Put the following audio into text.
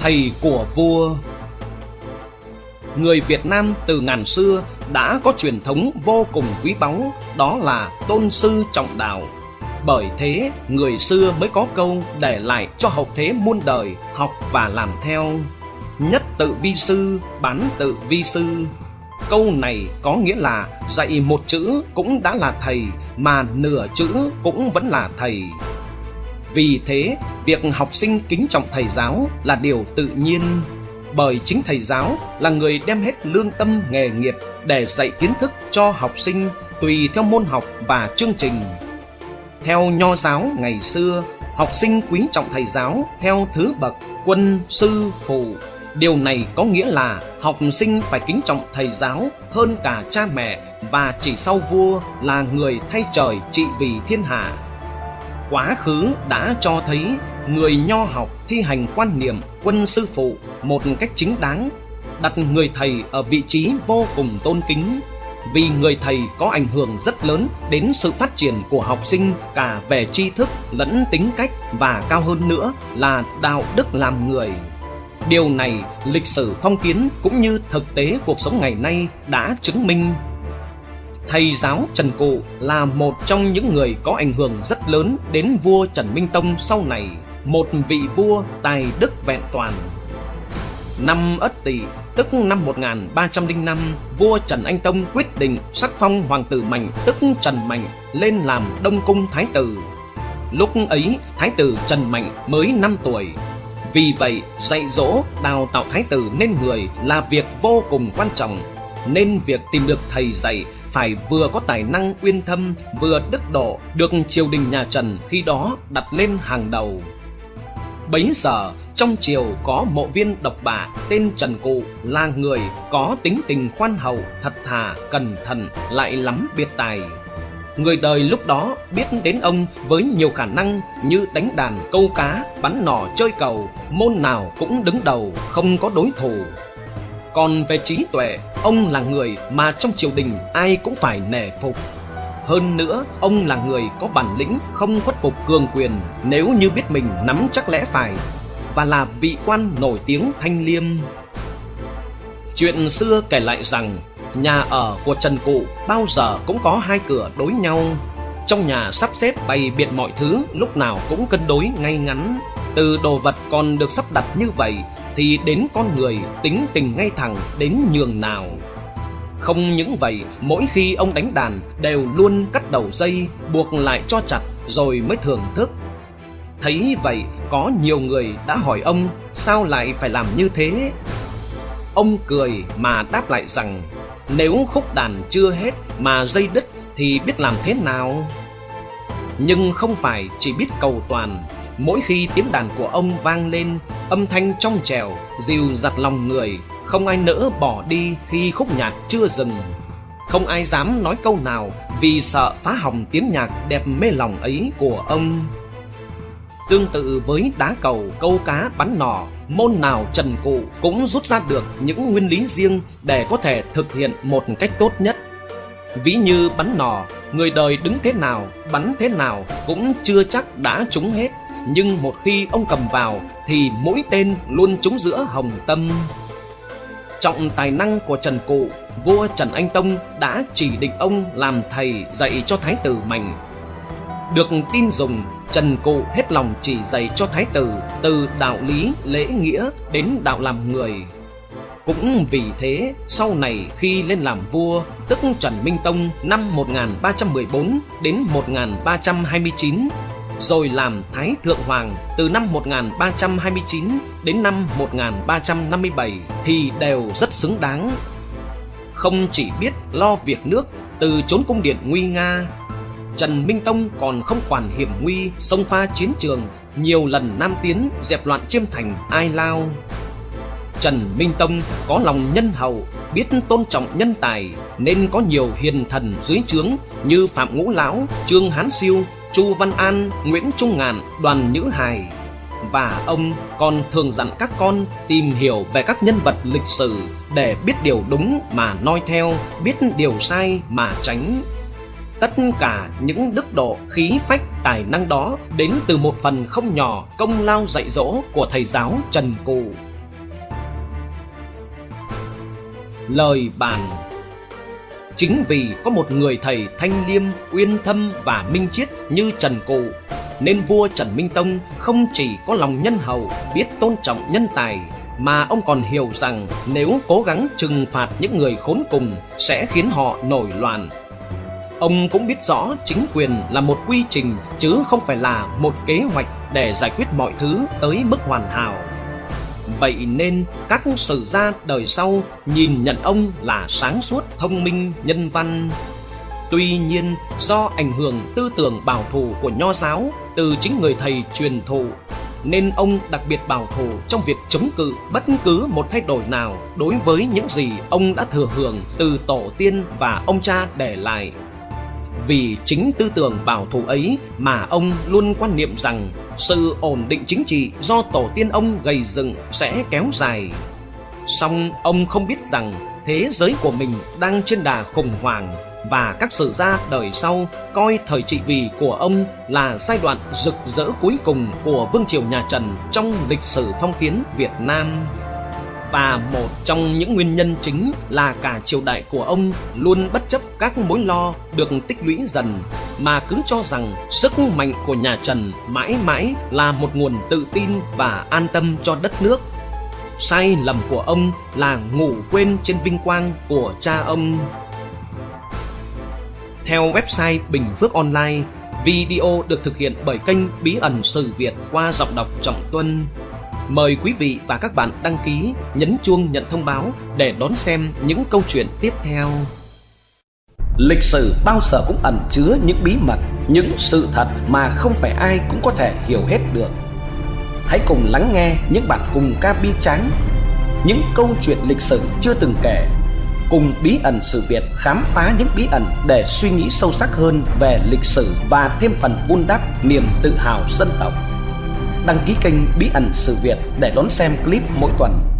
thầy của vua. Người việt nam từ ngàn xưa đã có truyền thống vô cùng quý báu, đó là tôn sư trọng đạo. Bởi thế, người xưa mới có câu để lại cho hậu thế muôn đời học và làm theo. Nhất tự vi sư, bán tự vi sư. Câu này có nghĩa là dạy một chữ cũng đã là thầy, mà nửa chữ cũng vẫn là thầy vì thế, việc học sinh kính trọng thầy giáo là điều tự nhiên, bởi chính thầy giáo là người đem hết lương tâm, nghề nghiệp để dạy kiến thức cho học sinh tùy theo môn học và chương trình. Theo nho giáo ngày xưa, học sinh quý trọng thầy giáo theo thứ bậc quân, sư, phụ. Điều này có nghĩa là học sinh phải kính trọng thầy giáo hơn cả cha mẹ và chỉ sau vua là người thay trời trị vì thiên hạ quá khứ đã cho thấy người nho học thi hành quan niệm quân sư phụ một cách chính đáng, đặt người thầy ở vị trí vô cùng tôn kính. Vì người thầy có ảnh hưởng rất lớn đến sự phát triển của học sinh cả về tri thức lẫn tính cách và cao hơn nữa là đạo đức làm người. Điều này lịch sử phong kiến cũng như thực tế cuộc sống ngày nay đã chứng minh thầy giáo Trần Cụ là một trong những người có ảnh hưởng rất lớn đến vua Trần Minh Tông sau này, một vị vua tài đức vẹn toàn. Năm Ất Tỵ, tức năm 1305, vua Trần Anh Tông quyết định sắc phong hoàng tử Mạnh, tức Trần Mạnh, lên làm Đông Cung Thái tử. Lúc ấy, Thái tử Trần Mạnh mới 5 tuổi. Vì vậy, dạy dỗ, đào tạo Thái tử nên người là việc vô cùng quan trọng, nên việc tìm được thầy dạy phải vừa có tài năng uyên thâm, vừa đức độ, được triều đình nhà Trần khi đó đặt lên hàng đầu. Bấy giờ, trong triều có mộ viên độc bạ tên Trần Cụ là người có tính tình khoan hậu, thật thà, cẩn thận, lại lắm biệt tài. Người đời lúc đó biết đến ông với nhiều khả năng như đánh đàn, câu cá, bắn nỏ, chơi cầu, môn nào cũng đứng đầu, không có đối thủ. Còn về trí tuệ, ông là người mà trong triều đình ai cũng phải nể phục. Hơn nữa, ông là người có bản lĩnh không khuất phục cường quyền nếu như biết mình nắm chắc lẽ phải và là vị quan nổi tiếng thanh liêm. Chuyện xưa kể lại rằng nhà ở của Trần Cụ bao giờ cũng có hai cửa đối nhau. Trong nhà sắp xếp bày biện mọi thứ lúc nào cũng cân đối ngay ngắn. Từ đồ vật còn được sắp đặt như vậy thì đến con người tính tình ngay thẳng đến nhường nào. Không những vậy, mỗi khi ông đánh đàn đều luôn cắt đầu dây, buộc lại cho chặt rồi mới thưởng thức. Thấy vậy, có nhiều người đã hỏi ông sao lại phải làm như thế. Ông cười mà đáp lại rằng nếu khúc đàn chưa hết mà dây đứt thì biết làm thế nào? Nhưng không phải chỉ biết cầu toàn Mỗi khi tiếng đàn của ông vang lên, âm thanh trong trèo, dìu giặt lòng người, không ai nỡ bỏ đi khi khúc nhạc chưa dừng. Không ai dám nói câu nào vì sợ phá hỏng tiếng nhạc đẹp mê lòng ấy của ông. Tương tự với đá cầu, câu cá, bắn nỏ, môn nào trần cụ cũng rút ra được những nguyên lý riêng để có thể thực hiện một cách tốt nhất. Ví như bắn nỏ, người đời đứng thế nào, bắn thế nào cũng chưa chắc đã trúng hết nhưng một khi ông cầm vào thì mũi tên luôn trúng giữa hồng tâm. Trọng tài năng của Trần Cụ, vua Trần Anh Tông đã chỉ định ông làm thầy dạy cho Thái tử Mạnh. Được tin dùng, Trần Cụ hết lòng chỉ dạy cho Thái tử từ đạo lý, lễ nghĩa đến đạo làm người. Cũng vì thế, sau này khi lên làm vua, tức Trần Minh Tông năm 1314 đến 1329, rồi làm Thái Thượng Hoàng từ năm 1329 đến năm 1357 thì đều rất xứng đáng. Không chỉ biết lo việc nước từ chốn cung điện nguy nga, Trần Minh Tông còn không quản hiểm nguy sông pha chiến trường nhiều lần nam tiến dẹp loạn chiêm thành ai lao. Trần Minh Tông có lòng nhân hậu, biết tôn trọng nhân tài nên có nhiều hiền thần dưới trướng như Phạm Ngũ Lão, Trương Hán Siêu, Chu Văn An, Nguyễn Trung Ngạn, Đoàn Nhữ Hài và ông còn thường dặn các con tìm hiểu về các nhân vật lịch sử để biết điều đúng mà noi theo, biết điều sai mà tránh. Tất cả những đức độ khí phách tài năng đó đến từ một phần không nhỏ công lao dạy dỗ của thầy giáo Trần Cụ. Lời bàn Chính vì có một người thầy thanh liêm, uyên thâm và minh triết như Trần Cụ Nên vua Trần Minh Tông không chỉ có lòng nhân hậu, biết tôn trọng nhân tài Mà ông còn hiểu rằng nếu cố gắng trừng phạt những người khốn cùng sẽ khiến họ nổi loạn Ông cũng biết rõ chính quyền là một quy trình chứ không phải là một kế hoạch để giải quyết mọi thứ tới mức hoàn hảo. Vậy nên các sử gia đời sau nhìn nhận ông là sáng suốt, thông minh, nhân văn. Tuy nhiên do ảnh hưởng tư tưởng bảo thủ của nho giáo từ chính người thầy truyền thụ nên ông đặc biệt bảo thủ trong việc chống cự bất cứ một thay đổi nào đối với những gì ông đã thừa hưởng từ tổ tiên và ông cha để lại vì chính tư tưởng bảo thủ ấy mà ông luôn quan niệm rằng sự ổn định chính trị do tổ tiên ông gây dựng sẽ kéo dài. Song ông không biết rằng thế giới của mình đang trên đà khủng hoảng và các sử gia đời sau coi thời trị vì của ông là giai đoạn rực rỡ cuối cùng của vương triều nhà Trần trong lịch sử phong kiến Việt Nam và một trong những nguyên nhân chính là cả triều đại của ông luôn bất chấp các mối lo được tích lũy dần mà cứ cho rằng sức mạnh của nhà Trần mãi mãi là một nguồn tự tin và an tâm cho đất nước. Sai lầm của ông là ngủ quên trên vinh quang của cha ông. Theo website Bình Phước Online, video được thực hiện bởi kênh Bí ẩn Sử Việt qua giọng đọc Trọng Tuân. Mời quý vị và các bạn đăng ký, nhấn chuông nhận thông báo để đón xem những câu chuyện tiếp theo. Lịch sử bao giờ cũng ẩn chứa những bí mật, những sự thật mà không phải ai cũng có thể hiểu hết được. Hãy cùng lắng nghe những bản cùng ca bi tráng, những câu chuyện lịch sử chưa từng kể, cùng bí ẩn sự Việt khám phá những bí ẩn để suy nghĩ sâu sắc hơn về lịch sử và thêm phần vun đắp niềm tự hào dân tộc đăng ký kênh Bí ẩn sự Việt để đón xem clip mỗi tuần.